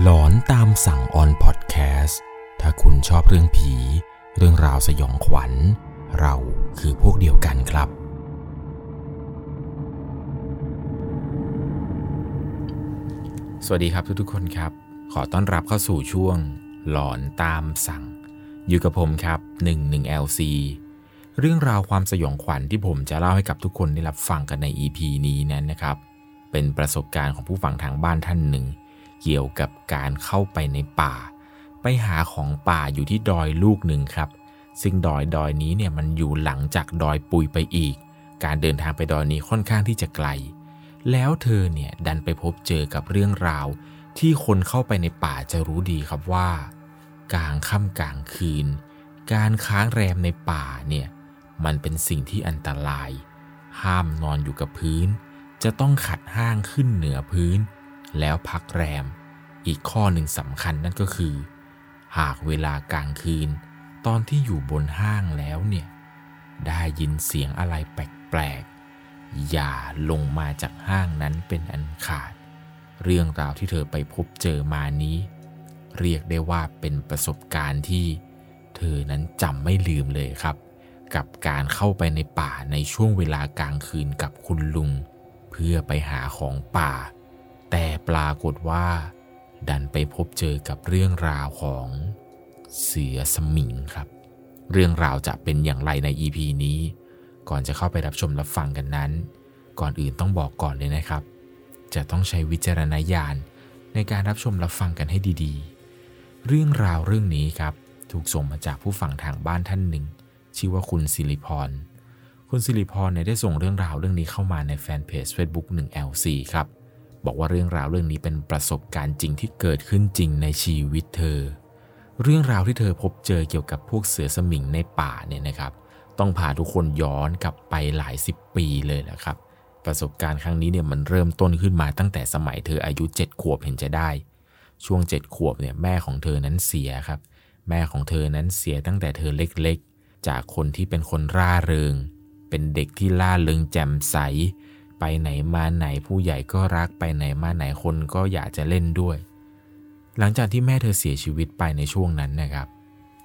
หลอนตามสั่งออนพอดแคสต์ถ้าคุณชอบเรื่องผี เรื่องราวสยองขวัญ เราคือพวกเดียวกันครับ สวัสดีครับทุกๆคนครับ ขอต้อนรับเข้าสู่ช่วง หลอนตามสั่ง อยู่กับผมครับ 11 LC เรื่องราวความสยองขวัญที่ผมจะเล่าให้กับทุกคนได้รับฟังกันใน EP นี้นั้นนะครับ เป็นประสบการณ์ของผู้ฟังทางบ้านท่านหนึ่ง เกี่ยวกับการเข้าไปในป่า ไปหาของป่าอยู่ที่ดอยลูกหนึ่งครับ ซึ่งดอยดอยนี้เนี่ยมันอยู่หลังจากดอยปุยไปอีก การเดินทางไปดอยนี้ค่อนข้างที่จะไกล แล้วเธอเนี่ยดันไปพบเจอกับเรื่องราว ที่คนเข้าไปในป่าจะรู้ดีครับว่า กลางค่ำกลางคืน การค้างแรมในป่าเนี่ยมันเป็นสิ่งที่อันตราย ห้ามนอนอยู่กับพื้น จะต้องขัดห้างขึ้นเหนือพื้น แล้วพักแรม อีกข้อหนึ่งสำคัญนั่นก็คือ หากเวลากลางคืน ตอนที่อยู่บนห้างแล้วเนี่ย ได้ยินเสียงอะไรแปลกๆ อย่าลงมาจากห้างนั้นเป็นอันขาด เรื่องราวที่เธอไปพบเจอมานี้ เรียกได้ว่าเป็นประสบการณ์ที่ เธอนั้นจำไม่ลืมเลยครับ กับการเข้าไปในป่าในช่วงเวลากลางคืนกับคุณลุง เพื่อไปหาของป่า แต่ปรากฏว่า ดันไปพบเจอกับเรื่องราวของเสือสมิงครับ เรื่องราวจะเป็นอย่างไรใน EP นี้ ก่อนจะเข้าไปรับชมรับฟังกันนั้น ก่อนอื่นต้องบอกก่อนเลยนะครับ จะต้องใช้วิจารณญาณในการรับชมรับฟังกันให้ดีๆ เรื่องราวเรื่องนี้ครับ ถูกส่งมาจากผู้ฟังทางบ้านท่านหนึ่ง ชื่อว่าคุณสิริพร คุณสิริพรเนี่ยได้ส่งเรื่องราวเรื่องนี้เข้ามาในแฟนเพจ Facebook 1 LC ครับ บอกว่าเรื่องราวเรื่องนี้เป็นประสบการณ์จริงที่เกิดขึ้นจริงในชีวิตเธอ เรื่องราวที่เธอพบเจอเกี่ยวกับพวกเสือสมิงในป่าเนี่ยนะครับ ต้องพาทุกคนย้อนกลับไปหลายสิบปีเลยแหละครับ ประสบการณ์ครั้งนี้เนี่ยมันเริ่มต้นขึ้นมาตั้งแต่สมัยเธออายุ 7 ขวบเห็นจะได้ ช่วง 7 ขวบเนี่ยแม่ของเธอนั้นเสียครับ แม่ของเธอนั้นเสียตั้งแต่เธอเล็กๆ จากคนที่เป็นคนร่าเริง เป็นเด็กที่ล่าเริงแจ่มใส ไปไหนมาไหนผู้ใหญ่ก็รักไปไหนมาไหนคนก็อยากจะเล่นด้วย หลังจากที่แม่เธอเสียชีวิตไปในช่วงนั้นนะครับ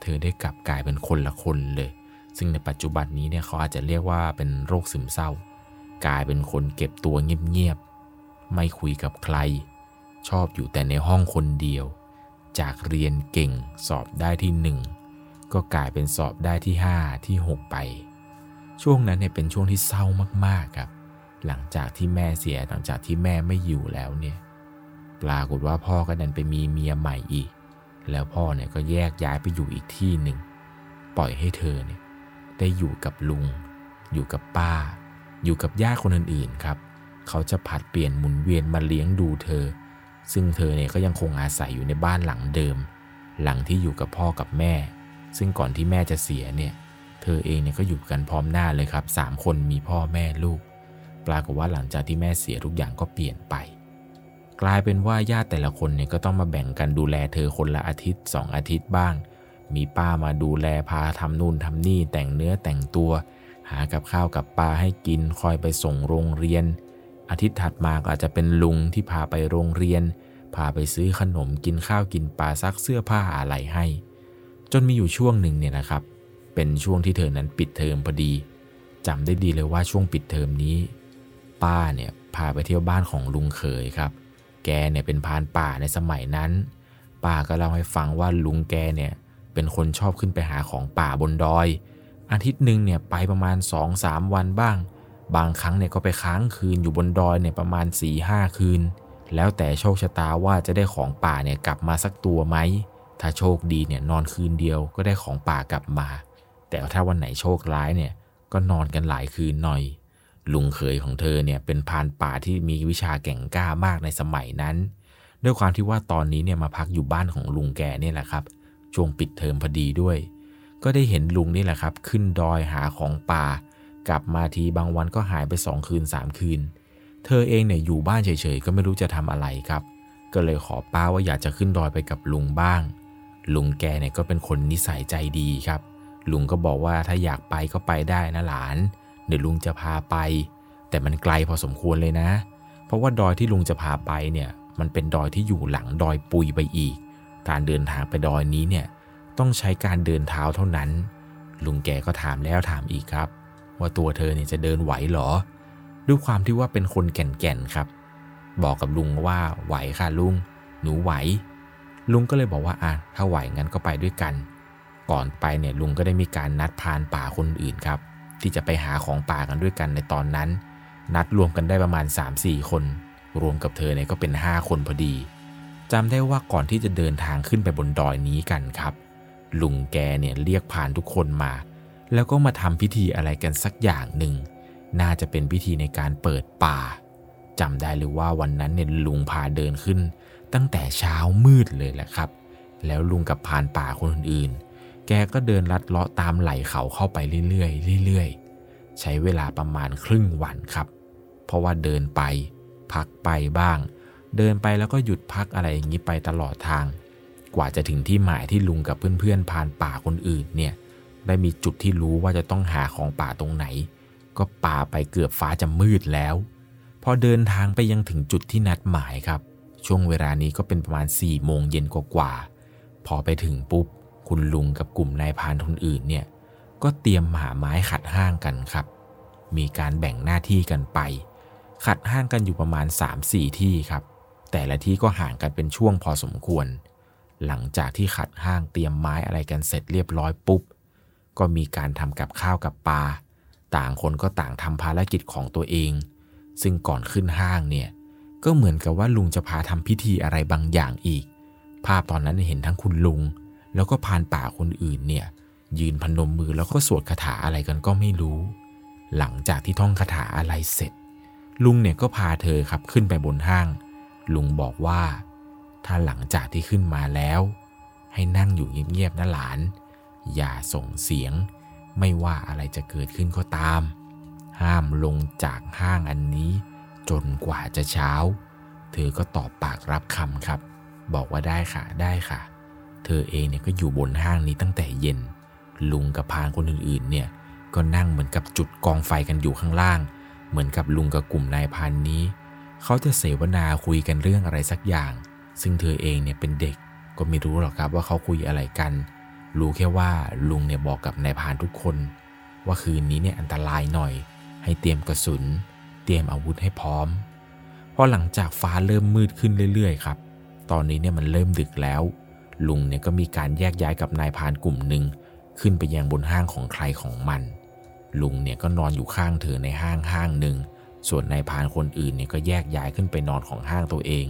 เธอได้กลับกลายเป็นคนละคนเลย ซึ่งในปัจจุบันนี้เนี่ยเขาอาจจะเรียกว่าเป็นโรคซึมเศร้า กลายเป็นคนเก็บตัวเงียบๆไม่คุยกับใคร ชอบอยู่แต่ในห้องคนเดียว จากเรียนเก่งสอบได้ที่หนึ่งก็กลายเป็นสอบได้ที่ 5 ที่ 6 ไป ช่วงนั้นเนี่ยเป็นช่วงที่เศร้ามากๆครับ หลังจากที่แม่เสียหลังจากที่แม่ไม่อยู่แล้วเนี่ยปรากฏว่าพ่อก็ดันไปมีเมียใหม่อีก แล้วพ่อเนี่ยก็แยกย้ายไปอยู่อีกที่หนึ่ง ปล่อยให้เธอเนี่ยได้อยู่กับลุง อยู่กับป้า อยู่กับญาติคนอื่นๆครับ เขาจะผัดเปลี่ยนหมุนเวียนมาเลี้ยงดูเธอ ซึ่งเธอเนี่ยก็ยังคงอาศัยอยู่ในบ้านหลังเดิม หลังที่อยู่กับพ่อกับแม่ ซึ่งก่อนที่แม่จะเสียเนี่ย เธอเองเนี่ยก็อยู่กันพร้อมหน้าเลยครับสามคนมีพ่อแม่ลูก ปรากฏว่าหลังจากที่แม่เสียทุกอย่างก็เปลี่ยนไป กลายเป็นว่าญาติแต่ละคนเนี่ยก็ต้องมาแบ่งกันดูแลเธอคนละอาทิตย์สองอาทิตย์บ้าง มีป้ามาดูแลพาทำนู่นทำนี่แต่งเนื้อแต่งตัว หากับข้าวกับปลาให้กินคอยไปส่งโรงเรียน อาทิตย์ถัดมาก็อาจจะเป็นลุงที่พาไปโรงเรียน พาไปซื้อขนมกินข้าวกินปลาซักเสื้อผ้าอะไรให้ จนมีอยู่ช่วงหนึ่งเนี่ยนะครับ เป็นช่วงที่เธอนั้นปิดเทอมพอดีจำได้ดีเลยว่าช่วงปิดเทอมนี้ ป้าเนี่ยพาไปเที่ยวบ้านของลุงเขยครับ แกเนี่ยเป็นพานป่าในสมัยนั้น ป้าก็เล่าให้ฟังว่าลุงแกเนี่ยเป็นคนชอบขึ้นไปหาของป่าบนดอย อาทิตย์หนึ่งเนี่ยไปประมาณ 2-3 วันบ้าง บางครั้งเนี่ยก็ไปค้างคืนอยู่บนดอยเนี่ยประมาณ 4-5 คืน แล้วแต่โชคชะตาว่าจะได้ของป่าเนี่ยกลับมาสักตัวไหม ถ้าโชคดีเนี่ยนอนคืนเดียวก็ได้ของป่ากลับมา แต่ถ้าวันไหนโชคร้ายเนี่ยก็นอนกันหลายคืนหน่อย ลุงเขยของเธอเนี่ยเป็นพรานป่าที่มีวิชาแก่งกล้ามากในสมัยนั้น ด้วยความที่ว่าตอนนี้เนี่ยมาพักอยู่บ้านของลุงแกเนี่ยแหละครับ ช่วงปิดเทอมพอดีด้วย ก็ได้เห็นลุงนี่แหละครับ ขึ้นดอยหาของป่า กลับมาทีบางวันก็หายไปสองคืนสามคืน เธอเองเนี่ยอยู่บ้านเฉยๆ ก็ไม่รู้จะทำอะไรครับ ก็เลยขอป้าว่าอยากจะขึ้นดอยไปกับลุงบ้าง ลุงแกเนี่ยก็เป็นคนนิสัยใจดีครับ ลุงก็บอกว่าถ้าอยากไปก็ไปได้นะหลาน เดี๋ยวลุงจะพาไป แต่มันไกลพอสมควรเลยนะ เพราะว่าดอยที่ลุงจะพาไปเนี่ยมันเป็นดอยที่อยู่หลังดอยปุยไปอีก การเดินทางไปดอยนี้เนี่ยต้องใช้การเดินเท้าเท่านั้น ลุงแกก็ถามแล้วถามอีกครับ ว่าตัวเธอเนี่ยจะเดินไหวหรอ ด้วยความที่ว่าเป็นคนแก่นๆครับ บอกกับลุงว่าไหวค่ะลุง หนูไหว ลุงก็เลยบอกว่าอะถ้าไหวงั้นก็ไปด้วยกัน ก่อนไปเนี่ยลุงก็ได้มีการนัดพานป่าคนอื่นครับ ที่จะไปหาของป่ากันด้วยกันในตอนนั้น นัดรวมกันได้ประมาณ 3-4 คน รวมกับเธอเนี่ยก็เป็น 5 คนพอดีจำได้ว่าก่อนที่จะเดินทางขึ้นไปบนดอยนี้กันครับ ลุงแกเนี่ยเรียกผ่านทุกคนมา แล้วก็มาทำพิธีอะไรกันสักอย่างหนึ่ง น่าจะเป็นพิธีในการเปิดป่าจำได้เลยว่าวันนั้นเนี่ยลุงพาเดินขึ้น ตั้งแต่เช้ามืดเลยแหละครับ แล้วลุงกับพานป่าคนอื่นๆ แกก็เดินลัดเลาะตามไหล่เขาเข้าไปเรื่อยๆเรื่อยๆ ใช้เวลาประมาณครึ่งวันครับ เพราะว่าเดินไป พักไปบ้าง เดินไปแล้วก็หยุดพักอะไรอย่างนี้ไปตลอดทาง กว่าจะถึงที่หมายที่ลุงกับเพื่อนๆพานป่าคนอื่นเนี่ย ได้มีจุดที่รู้ว่าจะต้องหาของป่าตรงไหน ก็ป่าไปเกือบฟ้าจะมืดแล้ว พอเดินทางไปยังถึงจุดที่นัดหมายครับ ช่วงเวลานี้ก็เป็นประมาณ4ี่โมงเย็นกว่าๆ พอไปถึงปุ๊บ คุณลุงกับกลุ่มนายพานคนอื่นเนี่ยก็เตรียมหาไม้ขัดห้างกันครับ มีการแบ่งหน้าที่กันไป ขัดห้างกันอยู่ประมาณ 3-4 ที่ครับ แต่ละที่ก็ห่างกันเป็นช่วงพอสมควร หลังจากที่ขัดห้างเตรียมไม้อะไรกันเสร็จเรียบร้อยปุ๊บ ก็มีการทำกับข้าวกับปลา ต่างคนก็ต่างทำภารกิจของตัวเอง ซึ่งก่อนขึ้นห้างเนี่ย ก็เหมือนกับว่าลุงจะพาทำพิธีอะไรบางอย่างอีก ภาพตอนนั้นเห็นทั้งคุณลุง แล้วก็พานป่าคนอื่นเนี่ย ยืนพนมมือแล้วก็สวดคาถาอะไรกันก็ไม่รู้ หลังจากที่ท่องคาถาอะไรเสร็จ ลุงเนี่ยก็พาเธอครับขึ้นไปบนห้าง ลุงบอกว่า ถ้าหลังจากที่ขึ้นมาแล้ว ให้นั่งอยู่เงียบๆนะหลาน อย่าส่งเสียง ไม่ว่าอะไรจะเกิดขึ้นก็ตาม ห้ามลงจากห้างอันนี้ จนกว่าจะเช้า เธอก็ตอบปากรับคำครับ บอกว่าได้ค่ะได้ค่ะ เธอเองเนี่ยก็อยู่บนห้างนี้ตั้งแต่เย็น ลุงกับพานคนอื่นๆ เนี่ยก็นั่งเหมือนกับจุดกองไฟกันอยู่ข้างล่าง เหมือนกับลุงกับกลุ่มนายพานนี้ เขาจะเสวนาคุยกันเรื่องอะไรสักอย่าง ซึ่งเธอเองเนี่ยเป็นเด็กก็ไม่รู้หรอกครับว่าเขาคุยอะไรกัน รู้แค่ว่าลุงเนี่ยบอกกับนายพานทุกคน ว่าคืนนี้เนี่ยอันตรายหน่อย ให้เตรียมกระสุน เตรียมอาวุธให้พร้อมพอหลังจากฟ้าเริ่มมืดขึ้นเรื่อยๆ ครับ ตอนนี้เนี่ยมันเริ่มดึกแล้ว ลุงเนี่ยก็มีการแยกย้ายกับนายพานกลุ่มหนึ่งขึ้นไปยังบนห้างของใครของมัน ลุงเนี่ยก็นอนอยู่ข้างเธอในห้างห้างหนึ่ง ส่วนนายพานคนอื่นเนี่ยก็แยกย้ายขึ้นไปนอนของห้างตัวเอง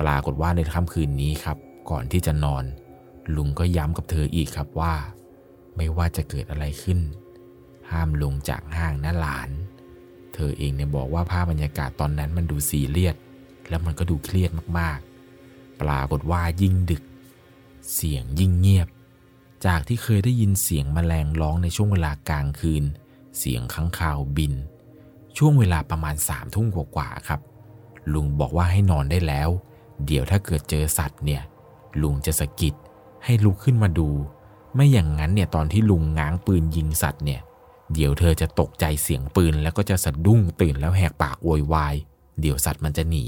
ปรากฏว่าในค่ำคืนนี้ครับ ก่อนที่จะนอน ลุงก็ย้ำกับเธออีกครับว่า ไม่ว่าจะเกิดอะไรขึ้น ห้ามลงจากห้างนะหลาน เธอเองเนี่ยบอกว่าภาพบรรยากาศตอนนั้นมันดูซีเรียส แล้วมันก็ดูเครียดมากๆ ปรากฏว่ายิ่งดึก เสียงยิ่งเงียบ จากที่เคยได้ยินเสียงแมลงร้องในช่วงเวลากลางคืน เสียงค้างคาวบิน ช่วงเวลาประมาณสามทุ่มกว่าๆครับ ลุงบอกว่าให้นอนได้แล้ว เดี๋ยวถ้าเกิดเจอสัตว์เนี่ย ลุงจะสะกิดให้ลุกขึ้นมาดู ไม่อย่างนั้นเนี่ยตอนที่ลุงง้างปืนยิงสัตว์เนี่ย เดี๋ยวเธอจะตกใจเสียงปืนแล้วก็จะสะดุ้งตื่นแล้วแหกปากโวยวาย เดี๋ยวสัตว์มันจะหนี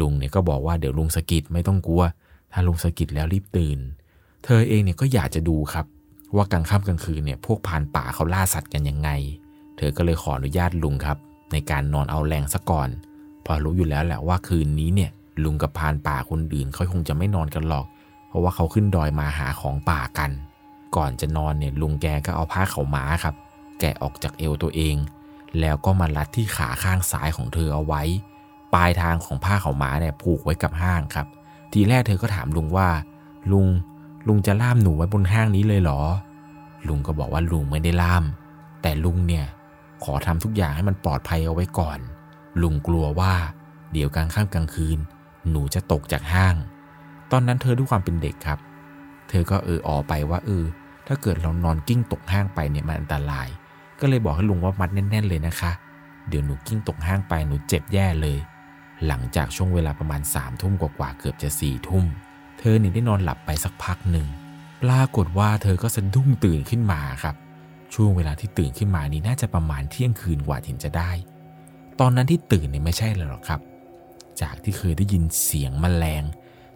ลุงเนี่ยก็บอกว่าเดี๋ยวลุงสะกิดไม่ต้องกลัว ถ้าลุงสะกิดแล้วรีบตื่น เธอเองเนี่ยก็อยากจะดูครับ ว่ากลางค่ำกลางคืนเนี่ยพวกพานป่าเขาล่าสัตว์กันยังไง เธอก็เลยขออนุญาตลุงครับ ในการนอนเอาแรงซะก่อน พอรู้อยู่แล้วแหละว่าคืนนี้เนี่ยลุงกับพานป่าคนอื่นเขาคงจะไม่นอนกันหรอก เพราะว่าเขาขึ้นดอยมาหาของป่ากัน ก่อนจะนอนเนี่ยลุงแกก็เอาผ้าเขาม้าครับ แกะออกจากเอวตัวเอง แล้วก็มารัดที่ขาข้างซ้ายของเธอเอาไว้ ปลายทางของผ้าเขาม้าเนี่ยผูกไว้กับห้างครับ ทีแรกเธอก็ถามลุงว่า ลุง ลุงจะล่ามหนูไว้บนห้างนี้เลยเหรอ ลุงก็บอกว่าลุงไม่ได้ล่าม แต่ลุงเนี่ย ขอทำทุกอย่างให้มันปลอดภัยเอาไว้ก่อน ลุงกลัวว่า เดี๋ยวกลางค่ำกลางคืน หนูจะตกจากห้าง ตอนนั้นเธอด้วยความเป็นเด็กครับ เธอก็เออออไปว่าเออถ้าเกิดเรานอนกิ้งตกห้างไปเนี่ยมันอันตราย ก็เลยบอกให้ลุงว่ามัดแน่น ๆ เลยนะคะ เดี๋ยวหนูกิ้งตกห้างไปหนูเจ็บแย่เลย หลังจากช่วงเวลาประมาณ3ามทุ่มกว่าๆเกือบจะ4ี่ทุ่ม เธอเนี่ยได้นอนหลับไปสักพักหนึ่ง ปรากฏว่าเธอก็สะดุ้งตื่นขึ้นมาครับ ช่วงเวลาที่ตื่นขึ้นมานี่น่าจะประมาณเที่ยงคืนกว่าถึงจะได้ ตอนนั้นที่ตื่นเนี่ยไม่ใช่เลยหรอกครับ จากที่เคยได้ยินเสียงแมลง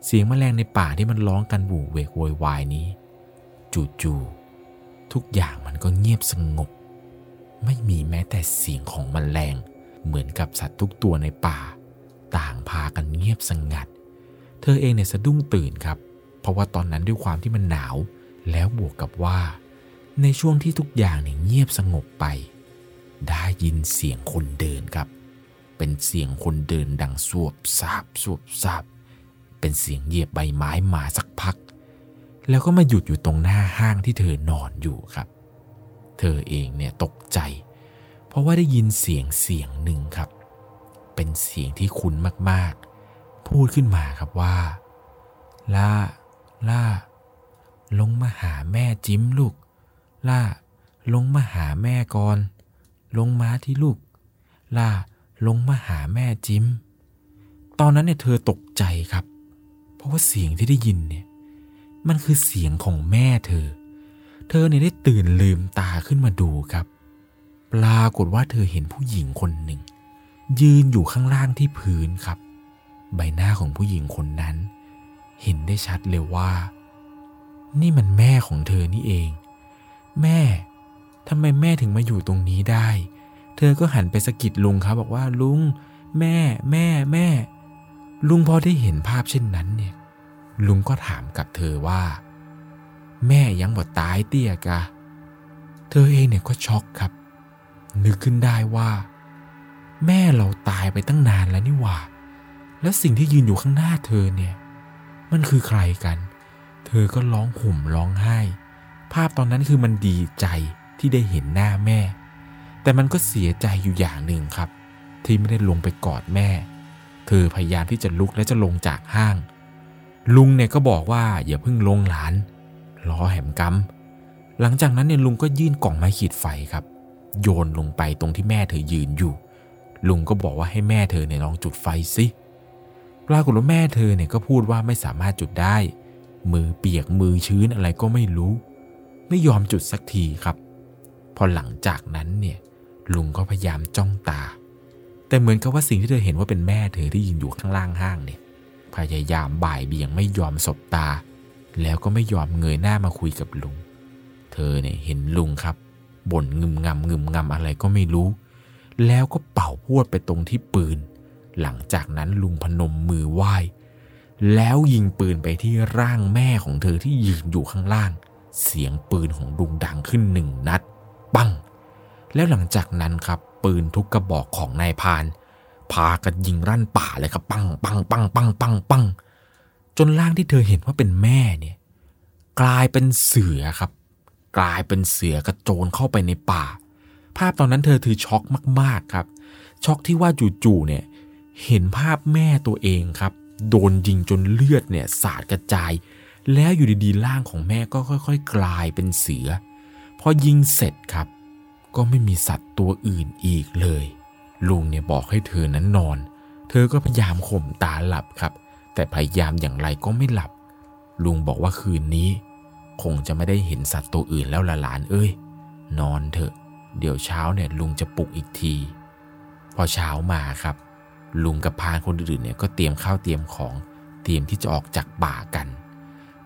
เสียงแมลงในป่าที่มันร้องกันบูเวกโวยวายนี้ จู่ๆทุกอย่างมันก็เงียบสงบ ไม่มีแม้แต่เสียงของแมลง เหมือนกับสัตว์ทุกตัวในป่า ต่างพากันเงียบสงัด เธอเองเนี่ยสะดุ้งตื่นครับ เพราะว่าตอนนั้นด้วยความที่มันหนาว แล้วบวกกับว่า ในช่วงที่ทุกอย่างเนี่ยเงียบสงบไป ได้ยินเสียงคนเดินครับ เป็นเสียงคนเดินดังสวบซาบสวบซาบ เป็นเสียงเหยียบใบไม้มาสักพัก แล้วก็มาหยุดอยู่ตรงหน้าห้างที่เธอนอนอยู่ครับ เธอเองเนี่ยตกใจ เพราะว่าได้ยินเสียงเสียงหนึ่งครับ เป็นเสียงที่คุ้นมากๆ พูดขึ้นมาครับว่าล่าล่า ลงมาหาแม่จิ้มลูก ล่า ลงมาหาแม่ก่อน ลงมาที่ลูก ล่า ลงมาหาแม่จิ้ม ตอนนั้นเนี่ยเธอตกใจครับ เพราะว่าเสียงที่ได้ยินเนี่ย มันคือเสียงของแม่เธอ เธอเนี่ยได้ตื่นลืมตาขึ้นมาดูครับ ปรากฏว่าเธอเห็นผู้หญิงคนหนึ่ง ยืนอยู่ข้างล่างที่พื้นครับ ใบหน้าของผู้หญิงคนนั้น เห็นได้ชัดเลยว่า นี่มันแม่ของเธอนี่เอง แม่ทำไมแม่ถึงมาอยู่ตรงนี้ได้ เธอก็หันไปสะกิดลุงครับ บอกว่าลุง แม่ แม่ แม่ ลุงพอได้เห็นภาพเช่นนั้นเนี่ย ลุงก็ถามกับเธอว่า แม่ยังบ่ตายเตี้ยกะ เธอเองเนี่ยก็ช็อกครับ นึกขึ้นได้ว่า แม่เราตายไปตั้งนานแล้วนี่หว่า แล้วสิ่งที่ยืนอยู่ข้างหน้าเธอเนี่ย มันคือใครกัน เธอก็ร้องห่มร้องไห้ ภาพตอนนั้นคือมันดีใจที่ได้เห็นหน้าแม่ แต่มันก็เสียใจอยู่อย่างหนึ่งครับ ที่ไม่ได้ลงไปกอดแม่ เธอพยายามที่จะลุกและจะลงจากห้าง ลุงเนี่ยก็บอกว่าอย่าเพิ่งลงหลานรอแหมกำหลังจากนั้นเนี่ยลุงก็ยื่นกล่องไม้ขีดไฟครับ โยนลงไปตรงที่แม่เธอยืนอยู่ ลุงก็บอกว่าให้แม่เธอเนี่ยลองจุดไฟสิปรากฏว่าแม่เธอเนี่ยก็พูดว่าไม่สามารถจุดได้ มือเปียกมือชื้นอะไรก็ไม่รู้ ไม่ยอมจุดสักทีครับ พอหลังจากนั้นเนี่ยลุงก็พยายามจ้องตา แต่เหมือนกับว่าสิ่งที่เธอเห็นว่าเป็นแม่เธอที่ยืนอยู่ข้างล่างห้างเนี่ย พยายามบ่ายเบี่ยงไม่ยอมสบตา แล้วก็ไม่ยอมเงยหน้ามาคุยกับลุง เธอเนี่ยเห็นลุงครับบ่นงึมงำงึมงำอะไรก็ไม่รู้ แล้วก็เป่าพวดไปตรงที่ปืน หลังจากนั้นลุงพนมมือไหว้ แล้วยิงปืนไปที่ร่างแม่ของเธอที่ยืนอยู่ข้างล่าง เสียงปืนของลุงดังขึ้นหนึ่งนัด ปัง แล้วหลังจากนั้นครับปืนทุกกระบอกของนายพาน พากันยิงรั่นป่าเลยครับปังปังปังปังปังปังจนร่างที่เธอเห็นว่าเป็นแม่เนี่ยกลายเป็นเสือครับ กลายเป็นเสือกระโจนเข้าไปในป่า ภาพตอนนั้นเธอถือช็อกมากๆครับ ช็อกที่ว่าจู่ๆเนี่ยเห็นภาพแม่ตัวเองครับ โดนยิงจนเลือดเนี่ยสาดกระจาย แล้วอยู่ดีๆร่างของแม่ก็ค่อย ๆ กลายเป็นเสือ พอยิงเสร็จครับ ก็ไม่มีสัตว์ตัวอื่นอีกเลย ลุงเนี่ยบอกให้เธอนั้นนอน เธอก็พยายามข่มตาหลับครับ แต่พยายามอย่างไรก็ไม่หลับ ลุงบอกว่าคืนนี้ คงจะไม่ได้เห็นสัตว์ตัวอื่นแล้วละหลานเอ้ย นอนเถอะ เดี๋ยวเช้าเนี่ยลุงจะปลุกอีกที พอเช้ามาครับ ลุงกับพานคนอื่นเนี่ยก็เตรียมข้าวเตรียมของเตรียมที่จะออกจากป่ากัน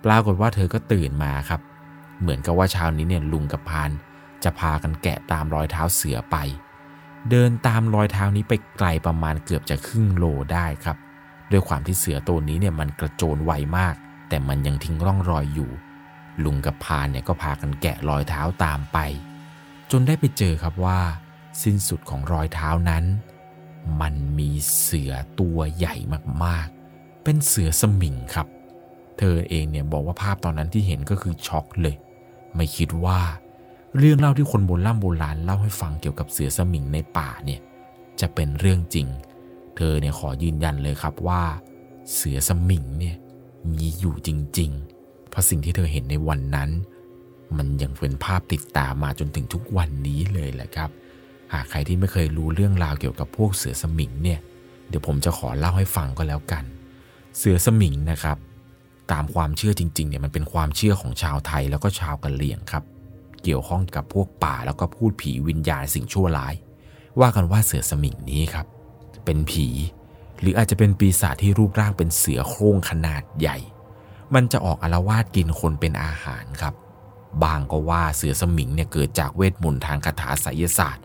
ปรากฏว่าเธอก็ตื่นมาครับ เหมือนกับว่าเช้านี้เนี่ยลุงกับพานจะพากันแกะตามรอยเท้าเสือไป เดินตามรอยเท้านี้ไปไกลประมาณเกือบจะครึ่งโลได้ครับ ด้วยความที่เสือตัวนี้เนี่ยมันกระโจนไวมาก แต่มันยังทิ้งร่องรอยอยู่ ลุงกับพานเนี่ยก็พากันแกะรอยเท้าตามไป จนได้ไปเจอครับว่า สิ้นสุดของรอยเท้านั้น มันมีเสือตัวใหญ่มากๆ เป็นเสือสมิงครับ เธอเองเนี่ยบอกว่าภาพตอนนั้นที่เห็นก็คือช็อกเลย ไม่คิดว่า เรื่องเล่าที่คนโบราณโบราณเล่าให้ฟังเกี่ยวกับเสือสมิงในป่าเนี่ยจะเป็นเรื่องจริง เธอเนี่ยขอยืนยันเลยครับว่า เสือสมิงเนี่ยมีอยู่จริงๆ เพราะสิ่งที่เธอเห็นในวันนั้น มันยังเป็นภาพติดตามมาจนถึงทุกวันนี้เลยแหละครับ หากใครที่ไม่เคยรู้เรื่องราวเกี่ยวกับพวกเสือสมิงเนี่ย เดี๋ยวผมจะขอเล่าให้ฟังก็แล้วกัน เสือสมิงนะครับ ตามความเชื่อจริงๆเนี่ยมันเป็นความเชื่อของชาวไทยแล้วก็ชาวกะเหรี่ยงครับ เกี่ยวข้องกับพวกป่าแล้วก็พูดผีวิญญาณสิ่งชั่วร้าย ว่ากันว่าเสือสมิงนี้ครับ เป็นผี หรืออาจจะเป็นปีศาจที่รูปร่างเป็นเสือโคร่งขนาดใหญ่ มันจะออกอารวาสกินคนเป็นอาหารครับ บางก็ว่าเสือสมิงเนี่ยเกิดจากเวทมนต์ทางคาถาไสยศาสตร์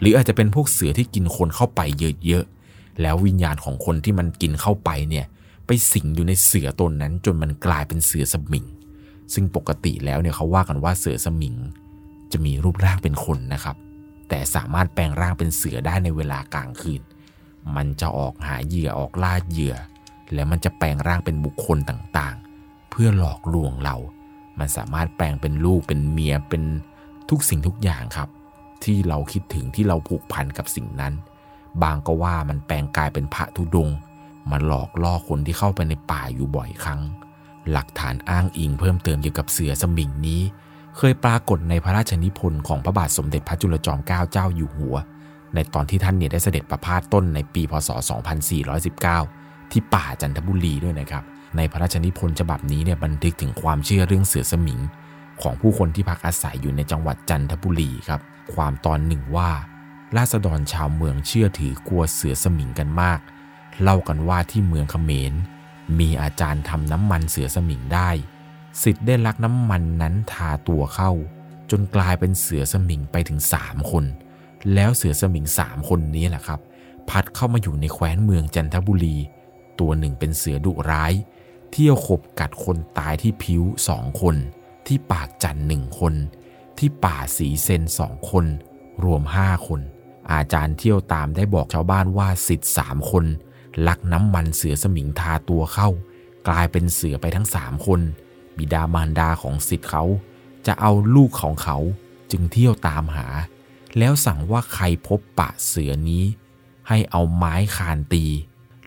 หรืออาจจะเป็นพวกเสือที่กินคนเข้าไปเยอะๆ แล้ววิญญาณของคนที่มันกินเข้าไปเนี่ยไปสิงอยู่ในเสือตนนั้นจนมันกลายเป็นเสือสมิง ซึ่งปกติแล้วเนี่ยเขาว่ากันว่าเสือสมิง จะมีรูปร่างเป็นคนนะครับ แต่สามารถแปลงร่างเป็นเสือได้ในเวลากลางคืน มันจะออกหาเหยื่อออกล่าเหยื่อ และมันจะแปลงร่างเป็นบุคคลต่างๆ เพื่อหลอกลวงเรา มันสามารถแปลงเป็นลูกเป็นเมียเป็นทุกสิ่งทุกอย่างครับ ที่เราคิดถึงที่เราผูกพันกับสิ่งนั้น บางก็ว่ามันแปลงกายเป็นพระธุดงค์มาหลอกล่อคนที่เข้าไปในป่าอยู่บ่อยครั้ง หลักฐานอ้างอิงเพิ่มเติมเกี่ยวกับเสือสมิงนี้ เคยปรากฏในพระราชนิพนธ์ของพระบาทสมเด็จพระจุลจอมเกล้าเจ้าอยู่หัว ในตอนที่ท่านเนี่ยได้เสด็จประพาสต้นในปีพศ 2419 ที่ป่าจันทบุรีด้วยนะครับ ในพระราชนิพนธ์ฉบับนี้เนี่ยบันทึกถึงความเชื่อเรื่องเสือสมิง ของผู้คนที่พักอาศัยอยู่ในจังหวัดจันทบุรีครับ ความตอนหนึ่งว่า ราษฎรชาวเมืองเชื่อถือกลัวเสือสมิงกันมาก เล่ากันว่าที่เมืองเขมร มีอาจารย์ทำน้ำมันเสือสมิงได้สิทธิ์ได้ลักน้ำมันนั้นทาตัวเข้า จนกลายเป็นเสือสมิงไปถึงสามคน แล้วเสือสมิงสามคนนี้แหละครับ พัดเข้ามาอยู่ในแคว้นเมืองจันทบุรี ตัวหนึ่งเป็นเสือดุร้าย เที่ยวขบกัดคนตายที่ผิวสองคน ที่ปากจันหนึ่งคน ที่ป่าสีเซนสองคน รวมห้าคน อาจารย์เที่ยวตามได้บอกชาวบ้านว่าสิทธิ์สามคน ลักน้ำมันเสือสมิงทาตัวเข้า กลายเป็นเสือไปทั้งสามคน บิดามารดาของสิทธิ์เขา จะเอาลูกของเขาจึงเที่ยวตามหา แล้วสั่งว่าใครพบปะเสือนี้ ให้เอาไม้คานตี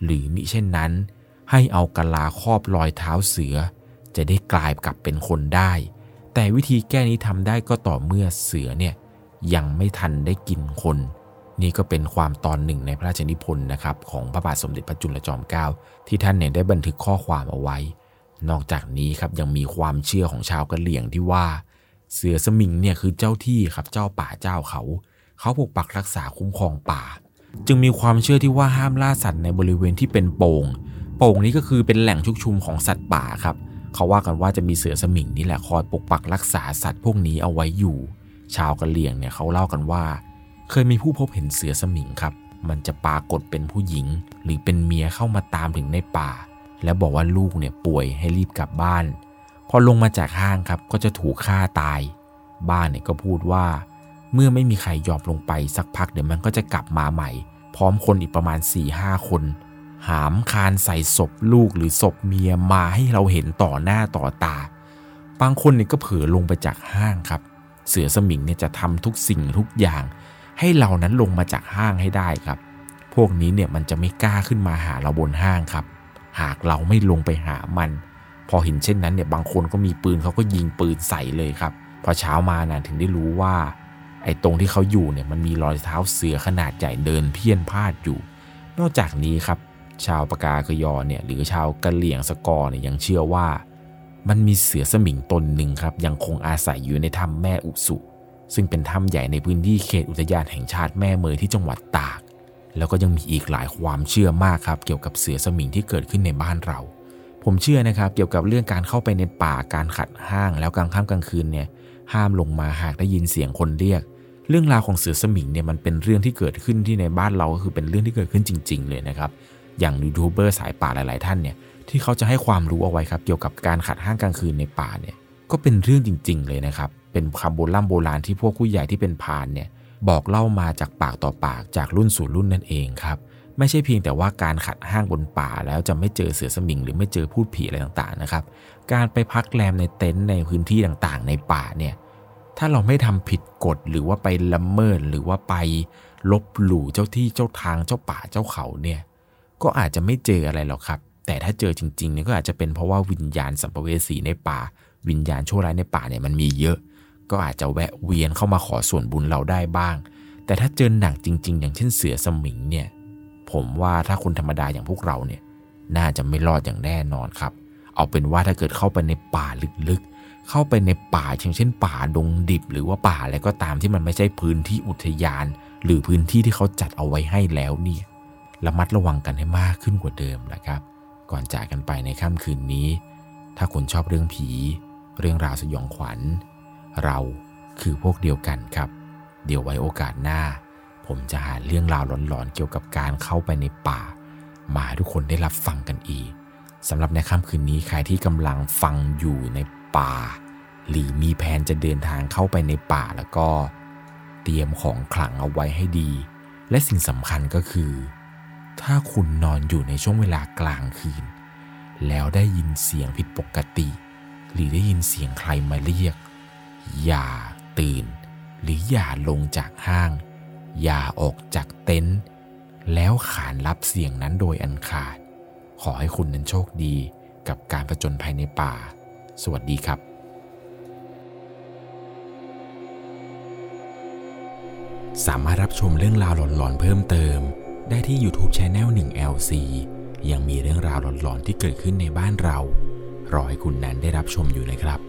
หรือมิเช่นนั้น ให้เอากะลาครอบรอยเท้าเสือ จะได้กลายกลับเป็นคนได้ แต่วิธีแก้นี้ทำได้ก็ต่อเมื่อเสือเนี่ยยังไม่ทันได้กินคน นี่ก็เป็นความตอนหนึ่งในพระราชนิพนธ์นะครับของพระบาทสมเด็จพระจุลจอมเกล้าที่ท่านเนี่ยได้บันทึกข้อความเอาไว้ นอกจากนี้ครับยังมีความเชื่อของชาวกะเหรี่ยงที่ว่า เสือสมิงเนี่ยคือเจ้าที่ครับเจ้าป่าเจ้าเขา เขาปกปักรักษาคุ้มครองป่า จึงมีความเชื่อที่ว่าห้ามล่าสัตว์ในบริเวณที่เป็นโป่ง โป่งนี้ก็คือเป็นแหล่งชุกชุมของสัตว์ป่าครับ เขาว่ากันว่าจะมีเสือสมิงนี่แหละคอยปกปักรักษาสัตว์พวกนี้เอาไว้อยู่ ชาวกะเหรี่ยงเนี่ยเขาเล่ากันว่า เคยมีผู้พบเห็นเสือสมิงครับ มันจะปรากฏเป็นผู้หญิง หรือเป็นเมียเข้ามาตามถึงในป่า แล้วบอกว่าลูกเนี่ยป่วยให้รีบกลับบ้าน พอลงมาจากห้างครับก็จะถูกฆ่าตาย บ้านเนี่ยก็พูดว่า เมื่อไม่มีใครยอมลงไปสักพักเดี๋ยวมันก็จะกลับมาใหม่ พร้อมคนอีกประมาณ4ี่ห้าคน หามคานใส่ศพลูกหรือศพเมียมาให้เราเห็นต่อหน้าต่อตา บางคนเนี่ยก็เผลอลงไปจากห้างครับ เสือสมิงเนี่ยจะทำทุกสิ่งทุกอย่าง ให้เรานั้นลงมาจากห้างให้ได้ครับ พวกนี้เนี่ยมันจะไม่กล้าขึ้นมาหาเราบนห้างครับ หากเราไม่ลงไปหามัน พอเห็นเช่นนั้นเนี่ยบางคนก็มีปืนเขาก็ยิงปืนใส่เลยครับ พอเช้ามานะถึงได้รู้ว่าไอ้ตรงที่เขาอยู่เนี่ยมันมีรอยเท้าเสือขนาดใหญ่เดินเพี้ยนพาดอยู่ นอกจากนี้ครับ ชาวปากากยอเนี่ยหรือชาวกะเหลี่ยงสกอเนี่ยยังเชื่อว่า มันมีเสือสมิงตนหนึ่งครับ ยังคงอาศัยอยู่ในถ้ำแม่อุสุ ซึ่งเป็นถ้ำใหญ่ในพื้นที่เขตอุทยานแห่งชาติแม่เมยที่จังหวัดตาก แล้วก็ยังมีอีกหลายความเชื่อมากครับ เกี่ยวกับเสือสมิงที่เกิดขึ้นในบ้านเรา ผมเชื่อนะครับ เกี่ยวกับเรื่องการเข้าไปในป่าการขัดห้าง แล้วกลางค่ำกลางคืนเนี่ยห้ามลงมาหากได้ยินเสียงคนเรียกเรื่องราวของเสือสมิงเนี่ยมันเป็นเรื่องที่เกิดขึ้นที่ในบ้านเราก็คือเป็นเรื่องที่เกิดขึ้นจริง ๆ เลยนะครับ อย่างยูทูบเบอร์สายป่าหลาย ๆ ท่านเนี่ยที่เขาจะให้ความรู้เอาไว้ครับ เกี่ยวกับการขัดห้างกลางคืนในป่าเนี่ยก็เป็นเรื่องจริง ๆ เลยนะครับ เป็นคำโบราณโบราณที่พวกผู้ใหญ่ที่เป็นพานเนี่ยบอกเล่ามาจากปากต่อปากจากรุ่นสู่รุ่นนั่นเองครับไม่ใช่เพียงแต่ว่าการขัดห้างบนป่าแล้วจะไม่เจอเสือสมิง หรือไม่เจอพูดผีอะไรต่างๆนะครับ การไปพักแรมในเต็นท์ในพื้นที่ต่างๆ ในป่าเนี่ยถ้าเราไม่ทำผิดกฎหรือว่าไปละเมิดหรือว่าไปลบหลู่เจ้าที่เจ้าทางเจ้าป่าเจ้าเขาเนี่ย ก็อาจจะไม่เจออะไรหรอกครับ แต่ถ้าเจอจริงๆเนี่ยก็อาจจะเป็นเพราะว่าวิญญาณสัมภเวสีในป่า วิญญาณชั่วร้ายในป่าเนี่ยมันมีเยอะ ก็อาจจะแวะเวียนเข้ามาขอส่วนบุญเราได้บ้าง แต่ถ้าเจอหนักจริง ๆ อย่างเช่นเสือสมิงเนี่ยผมว่าถ้าคนธรรมดาอย่างพวกเราเนี่ยน่าจะไม่รอดอย่างแน่นอนครับ เอาเป็นว่าถ้าเกิดเข้าไปในป่าลึกๆ เข้าไปในป่าอย่างเช่น ป่าดงดิบ หรือว่าป่าอะไรก็ตามที่มันไม่ใช่พื้นที่อุทยาน หรือพื้นที่ที่เขาจัดเอาไว้ให้แล้วเนี่ย ระมัดระวังกันให้มากขึ้นกว่าเดิมนะครับ ก่อนจากกันไปในค่ำคืนนี้ ถ้าคุณชอบเรื่องผี เรื่องราวสยองขวัญ เราคือพวกเดียวกันครับ เดี๋ยวไว้โอกาสหน้า ผมจะหาเรื่องราวหลอนๆเกี่ยวกับการเข้าไปในป่า มาให้ทุกคนได้รับฟังกันอีกสำหรับในค่ำคืนนี้ใครที่กำลังฟังอยู่ในป่า หรือมีแผนจะเดินทางเข้าไปในป่าแล้วก็ เตรียมของขลังเอาไว้ให้ดี และสิ่งสำคัญก็คือ ถ้าคุณนอนอยู่ในช่วงเวลากลางคืน แล้วได้ยินเสียงผิดปกติ หรือได้ยินเสียงใครมาเรียก อย่าตื่น หรืออย่าลงจากห้าง อย่าออกจากเต็นท์แล้วขานรับเสียงนั้นโดยอันขาด ขอให้คุณนั้นโชคดีกับการประจนภัยในป่า สวัสดีครับสามารถรับชมเรื่องราวหลอนๆเพิ่มเติม ได้ที่ YouTube Channel 1 LC ยังมีเรื่องราวหลอนๆที่เกิดขึ้นในบ้านเรา รอให้คุณนั้นได้รับชมอยู่นะครับ